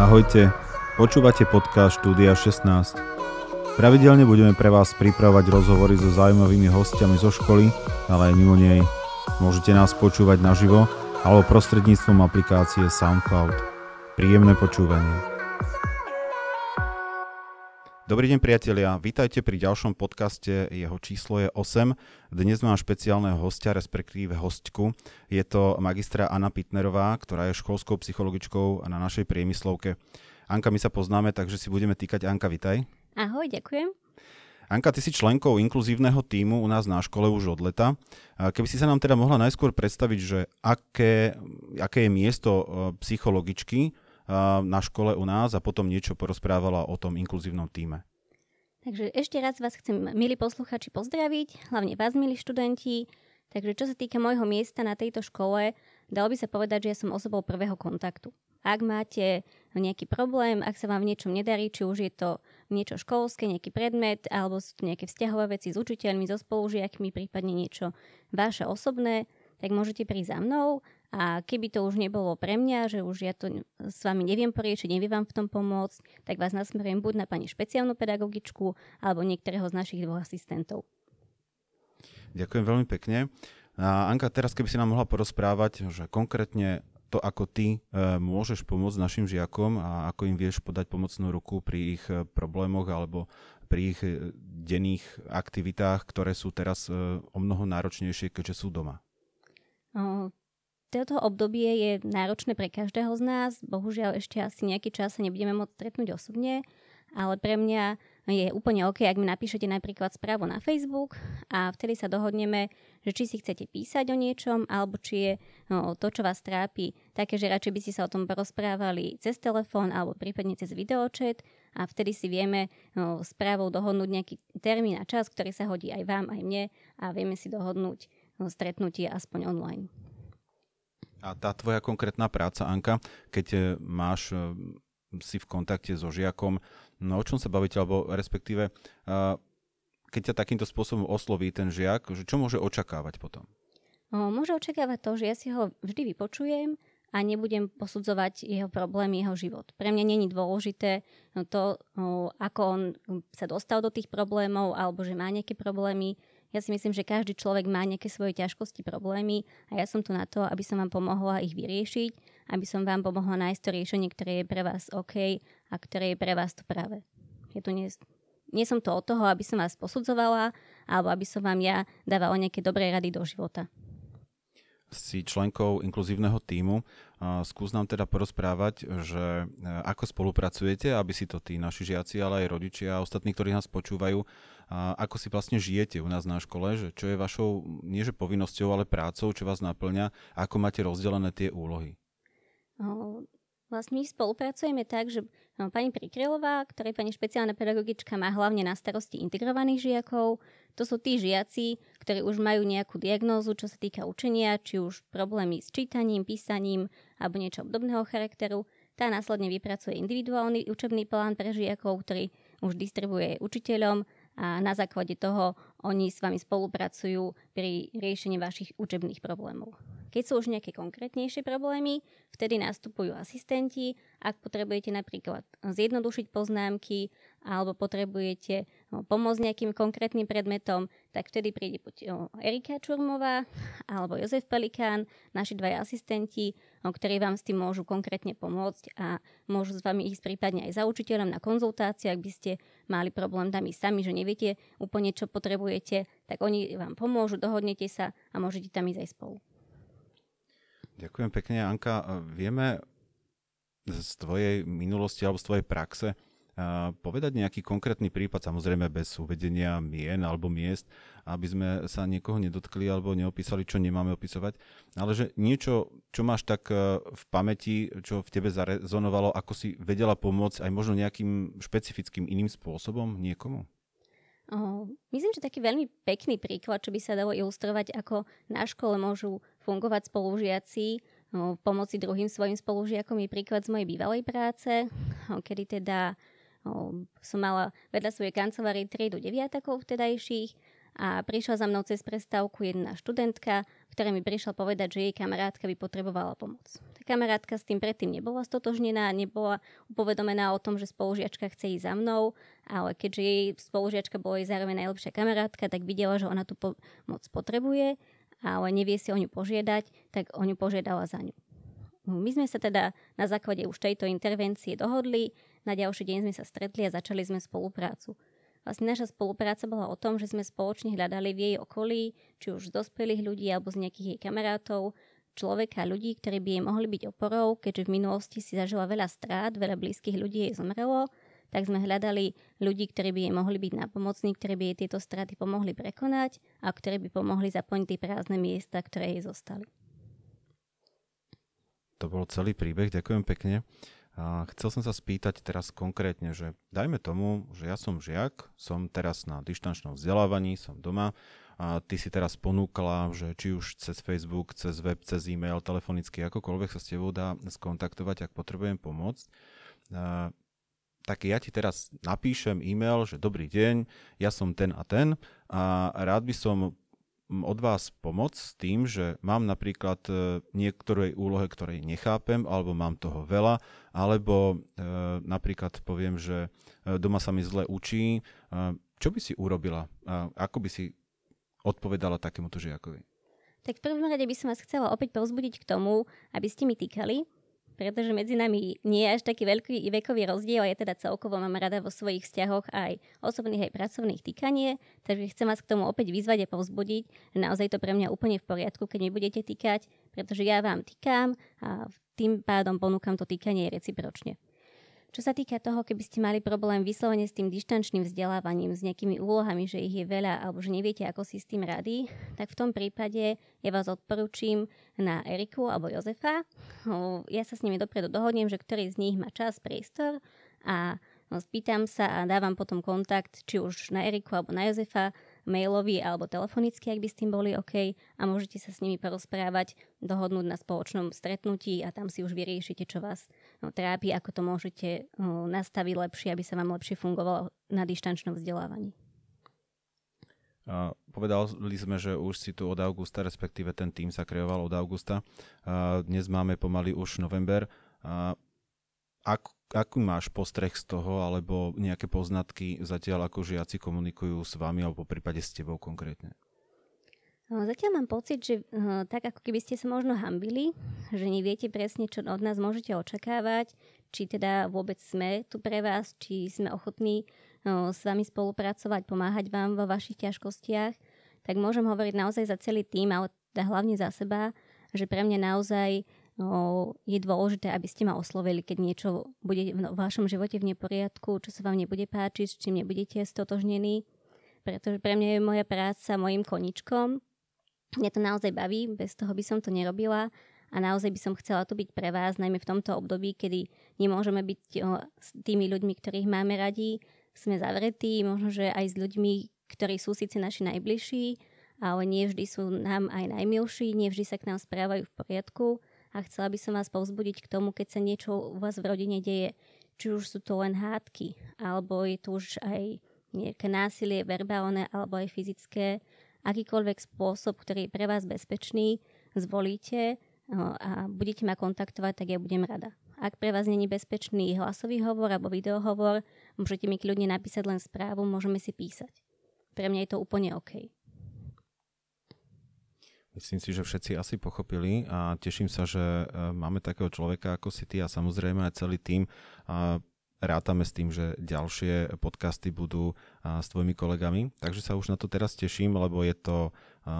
Ahojte, počúvate podcast Štúdia 16. Pravidelne budeme pre vás pripravovať rozhovory so zaujímavými hostiami zo školy, ale aj mimo nej. Môžete nás počúvať naživo alebo prostredníctvom aplikácie SoundCloud. Príjemné počúvanie. Dobrý deň priatelia, vítajte pri ďalšom podcaste, jeho číslo je 8. Dnes mám špeciálneho hostia, respektíve hostku. Je to magistra Anna Pitnerová, ktorá je školskou psychologičkou na našej priemyslovke. Anka, my sa poznáme, takže si budeme týkať. Anka, vitaj. Ahoj, ďakujem. Anka, ty si členkou inkluzívneho týmu u nás na škole už od leta. Keby si sa nám teda mohla najskôr predstaviť, že aké, aké je miesto e, psychologičky na škole u nás a potom niečo porozprávala o tom inkluzívnom týme. Takže ešte raz vás chcem, milí posluchači, pozdraviť, hlavne vás, milí študenti. Takže čo sa týka môjho miesta na tejto škole, dalo by sa povedať, že ja som osobou prvého kontaktu. Ak máte nejaký problém, ak sa vám v niečom nedarí, či už je to niečo školské, nejaký predmet, alebo sú to nejaké vzťahové veci s učiteľmi, so spolužiakmi, prípadne niečo vaše osobné, tak môžete prísť za mnou a keby to už nebolo pre mňa, že už ja to s vami neviem poriešiť, neviem vám v tom pomôcť, tak vás nasmerujem buď na pani špeciálnu pedagogičku alebo niektorého z našich dvoch asistentov. Ďakujem veľmi pekne. A Anka, teraz keby si nám mohla porozprávať, že konkrétne to, ako ty e, môžeš pomôcť našim žiakom a ako im vieš podať pomocnú ruku pri ich e, problémoch alebo pri ich e, denných aktivitách, ktoré sú teraz o mnoho náročnejšie, keďže sú doma. Toto obdobie je náročné pre každého z nás. Bohužiaľ ešte asi nejaký čas sa nebudeme môcť stretnúť osobne, ale pre mňa je úplne OK, ak mi napíšete napríklad správu na Facebook a vtedy sa dohodneme, že či si chcete písať o niečom, alebo či je no, to, čo vás trápi, také, že radšej by ste sa o tom porozprávali cez telefón alebo prípadne cez videočet a vtedy si vieme no, správou dohodnúť nejaký termín a čas, ktorý sa hodí aj vám, aj mne a vieme si dohodnúť no, stretnutie aspoň online. A tá tvoja konkrétna práca, Anka, keď e, máš, e, si v kontakte so žiakom, no o čom sa bavíte, alebo respektíve, keď ťa takýmto spôsobom osloví ten žiak, čo môže očakávať potom? Môže očakávať to, že ja si ho vždy vypočujem a nebudem posudzovať jeho problém, jeho život. Pre mňa není dôležité to, ako on sa dostal do tých problémov alebo že má nejaké problémy. Ja si myslím, že každý človek má nejaké svoje ťažkosti, problémy a ja som tu na to, aby som vám pomohla ich vyriešiť, aby som vám pomohla nájsť to riešenie, ktoré je pre vás OK a ktoré je pre vás to práve. Je tu nie, nie som to od toho, aby som vás posudzovala alebo aby som vám ja dávala nejaké dobré rady do života si členkou inkluzívneho týmu. Skús nám teda porozprávať, že e, ako spolupracujete, aby si to tí naši žiaci, ale aj rodičia a ostatní, ktorí nás počúvajú, ako si vlastne žijete u nás na škole, že čo je vašou, nie že povinnosťou, ale prácou, čo vás naplňa, ako máte rozdelené tie úlohy? Vlastne my spolupracujeme tak, že pani Prikrylová, ktorej pani špeciálna pedagogička má hlavne na starosti integrovaných žiakov, to sú tí žiaci, ktorí už majú nejakú diagnózu, čo sa týka učenia, či už problémy s čítaním, písaním alebo niečo obdobného charakteru. Tá následne vypracuje individuálny učebný plán pre žiakov, ktorý už distribuje učiteľom a na základe toho oni s vami spolupracujú pri riešení vašich učebných problémov. Keď sú už nejaké konkrétnejšie problémy, vtedy nastupujú asistenti. Ak potrebujete napríklad zjednodušiť poznámky alebo potrebujete no, pomôcť nejakým konkrétnym predmetom, tak vtedy príde buď Erika Čurmová alebo Jozef Pelikán, naši dvaja asistenti, ktorí vám s tým môžu konkrétne pomôcť a môžu s vami ísť prípadne aj za učiteľom na konzultáciu, ak by ste mali problém tam sami, že neviete úplne, čo potrebujete, tak oni vám pomôžu, dohodnete sa a môžete tam ísť aj spolu. Ďakujem pekne, Anka. Vieme z tvojej minulosti alebo z tvojej praxe povedať nejaký konkrétny prípad, samozrejme bez uvedenia mien alebo miest, aby sme sa niekoho nedotkli alebo neopísali, čo nemáme opisovať, ale že niečo, čo máš tak e, v pamäti, čo v tebe zarezonovalo, ako si vedela pomôcť aj možno nejakým špecifickým iným spôsobom niekomu? myslím, že taký veľmi pekný príklad, čo by sa dalo ilustrovať, ako na škole môžu fungovať spolužiaci v pomoci druhým svojim spolužiakom je príklad z mojej bývalej práce, kedy teda som mala vedľa svojej kancelárie triedu deviatakov vtedajších a prišla za mnou cez prestávku jedna študentka, ktorá mi prišla povedať, že jej kamarátka by potrebovala pomoc. Tak kamarátka s tým predtým nebola stotožnená, nebola upovedomená o tom, že spolužiačka chce ísť za mnou, ale keďže jej spolužiačka bola jej zároveň najlepšia kamarátka, tak videla, že ona tú pomoc potrebuje, ale nevie si o ňu požiadať, tak o ňu požiadala za ňu. My sme sa teda na základe už tejto intervencie dohodli, na ďalší deň sme sa stretli a začali sme spoluprácu. Vlastne naša spolupráca bola o tom, že sme spoločne hľadali v jej okolí, či už z dospelých ľudí alebo z nejakých jej kamarátov, človeka, ľudí, ktorí by jej mohli byť oporou, keďže v minulosti si zažila veľa strát, veľa blízkych ľudí jej zomrelo, tak sme hľadali ľudí, ktorí by jej mohli byť napomocní, ktorí by jej tieto straty pomohli prekonať a ktorí by pomohli zaplniť tie prázdne miesta, ktoré jej zostali. To bol celý príbeh, ďakujem pekne. A chcel som sa spýtať teraz konkrétne, že dajme tomu, že ja som žiak, som teraz na dištančnom vzdelávaní, som doma a ty si teraz ponúkla, že či už cez Facebook, cez web, cez e-mail, telefonicky, akokoľvek sa s tebou dá skontaktovať, ak potrebujem pomôcť. A, tak ja ti teraz napíšem e-mail, že dobrý deň, ja som ten a ten a rád by som od vás pomoc s tým, že mám napríklad e, niektorej úlohe, ktorej nechápem, alebo mám toho veľa, alebo e, napríklad poviem, že e, doma sa mi zle učí. Čo by si urobila? Ako by si odpovedala takémuto žiakovi? Tak v prvom rade by som vás chcela opäť povzbudiť k tomu, aby ste mi týkali, pretože medzi nami nie je až taký veľký vekový rozdiel, ja teda celkovo mám rada vo svojich vzťahoch aj osobných, aj pracovných týkanie, takže chcem vás k tomu opäť vyzvať a povzbudiť. Naozaj to pre mňa úplne v poriadku, keď mi budete týkať, pretože ja vám týkam a tým pádom ponúkam to týkanie recipročne. Čo sa týka toho, keby ste mali problém vyslovene s tým dištančným vzdelávaním, s nejakými úlohami, že ich je veľa alebo že neviete, ako si s tým rady, tak v tom prípade ja vás odporúčim na Eriku alebo Jozefa. Ja sa s nimi dopredu dohodnem, že ktorý z nich má čas, priestor a spýtam sa a dávam potom kontakt či už na Eriku alebo na Jozefa mailový alebo telefonicky, ak by s tým boli OK a môžete sa s nimi porozprávať, dohodnúť na spoločnom stretnutí a tam si už vyriešite, čo vás no, trápi, ako to môžete nastaviť lepšie, aby sa vám lepšie fungovalo na dištančnom vzdelávaní. Uh, povedali sme, že už si tu od augusta, respektíve ten tým sa kreoval od augusta. Uh, dnes máme pomaly už november. Uh, ak, aký máš postreh z toho, alebo nejaké poznatky zatiaľ, ako žiaci komunikujú s vami, alebo v prípade s tebou konkrétne? No, zatiaľ mám pocit, že uh, tak ako keby ste sa možno hambili, že neviete presne, čo od nás môžete očakávať, či teda vôbec sme tu pre vás, či sme ochotní uh, s vami spolupracovať, pomáhať vám vo vašich ťažkostiach, tak môžem hovoriť naozaj za celý tým, ale teda hlavne za seba, že pre mňa naozaj je dôležité, aby ste ma oslovili, keď niečo bude v vašom živote v neporiadku, čo sa vám nebude páčiť, s čím nebudete stotožnení, pretože pre mňa je moja práca mojim koničkom. Mňa to naozaj baví, bez toho by som to nerobila. A naozaj by som chcela to byť pre vás, najmä v tomto období, kedy nemôžeme byť s tými ľuďmi, ktorých máme radi, sme zavretí, možno, že aj s ľuďmi, ktorí sú síce naši najbližší, ale nie vždy sú nám aj najmilší, nie vždy sa k nám správajú v poriadku a chcela by som vás povzbudiť k tomu, keď sa niečo u vás v rodine deje, či už sú to len hádky, alebo je to už aj nejaké násilie verbálne alebo aj fyzické, akýkoľvek spôsob, ktorý je pre vás bezpečný, zvolíte no, a budete ma kontaktovať, tak ja budem rada. Ak pre vás není bezpečný hlasový hovor alebo videohovor, môžete mi kľudne napísať len správu, môžeme si písať. Pre mňa je to úplne OK. Myslím si, že všetci asi pochopili a teším sa, že e, máme takého človeka ako si ty a samozrejme aj celý tým. A rátame s tým, že ďalšie podcasty budú s tvojimi kolegami. Takže sa už na to teraz teším, lebo je to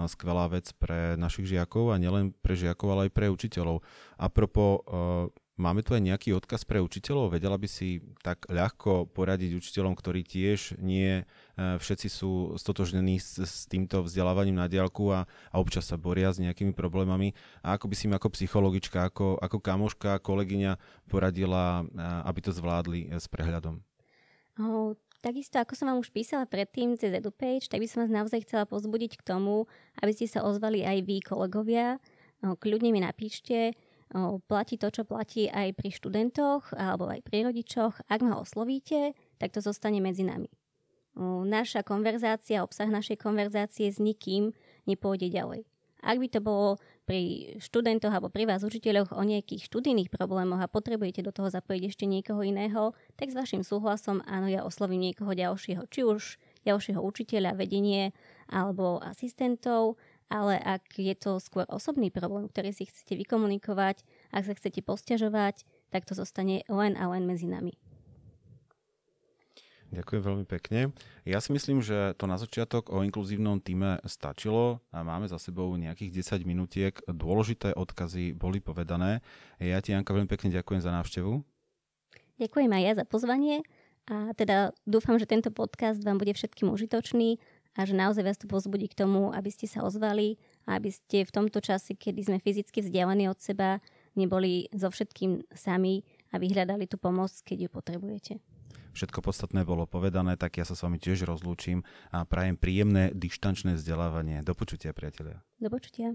skvelá vec pre našich žiakov a nielen pre žiakov, ale aj pre učiteľov. A propo Máme tu aj nejaký odkaz pre učiteľov? Vedela by si tak ľahko poradiť učiteľom, ktorí tiež nie e, všetci sú stotožnení s, s týmto vzdelávaním na diálku a, a občas sa boria s nejakými problémami. A ako by si im ako psychologička, ako, ako kamoška, kolegyňa poradila, e, aby to zvládli e, s prehľadom? Oh, Takisto, ako som vám už písala predtým cez EduPage, tak by som vás naozaj chcela pozbudiť k tomu, aby ste sa ozvali aj vy, kolegovia. Kľudne mi napíšte, platí to, čo platí aj pri študentoch alebo aj pri rodičoch. Ak ma oslovíte, tak to zostane medzi nami. Naša konverzácia, obsah našej konverzácie s nikým nepôjde ďalej. Ak by to bolo pri študentoch alebo pri vás učiteľoch o nejakých študijných problémoch a potrebujete do toho zapojiť ešte niekoho iného, tak s vašim súhlasom áno, ja oslovím niekoho ďalšieho, či už ďalšieho učiteľa, vedenie alebo asistentov, ale ak je to skôr osobný problém, ktorý si chcete vykomunikovať, ak sa chcete posťažovať, tak to zostane len a len medzi nami. Ďakujem veľmi pekne. Ja si myslím, že to na začiatok o inkluzívnom týme stačilo a máme za sebou nejakých 10 minútiek. Dôležité odkazy boli povedané. Ja ti, Janka, veľmi pekne ďakujem za návštevu. Ďakujem aj ja za pozvanie a teda dúfam, že tento podcast vám bude všetkým užitočný a že naozaj vás to pozbudí k tomu, aby ste sa ozvali a aby ste v tomto čase, kedy sme fyzicky vzdialení od seba, neboli so všetkým sami a vyhľadali tú pomoc, keď ju potrebujete. Všetko podstatné bolo povedané, tak ja sa s vami tiež rozlúčim a prajem príjemné dištančné vzdelávanie. Do počutia, priatelia. Do počutia.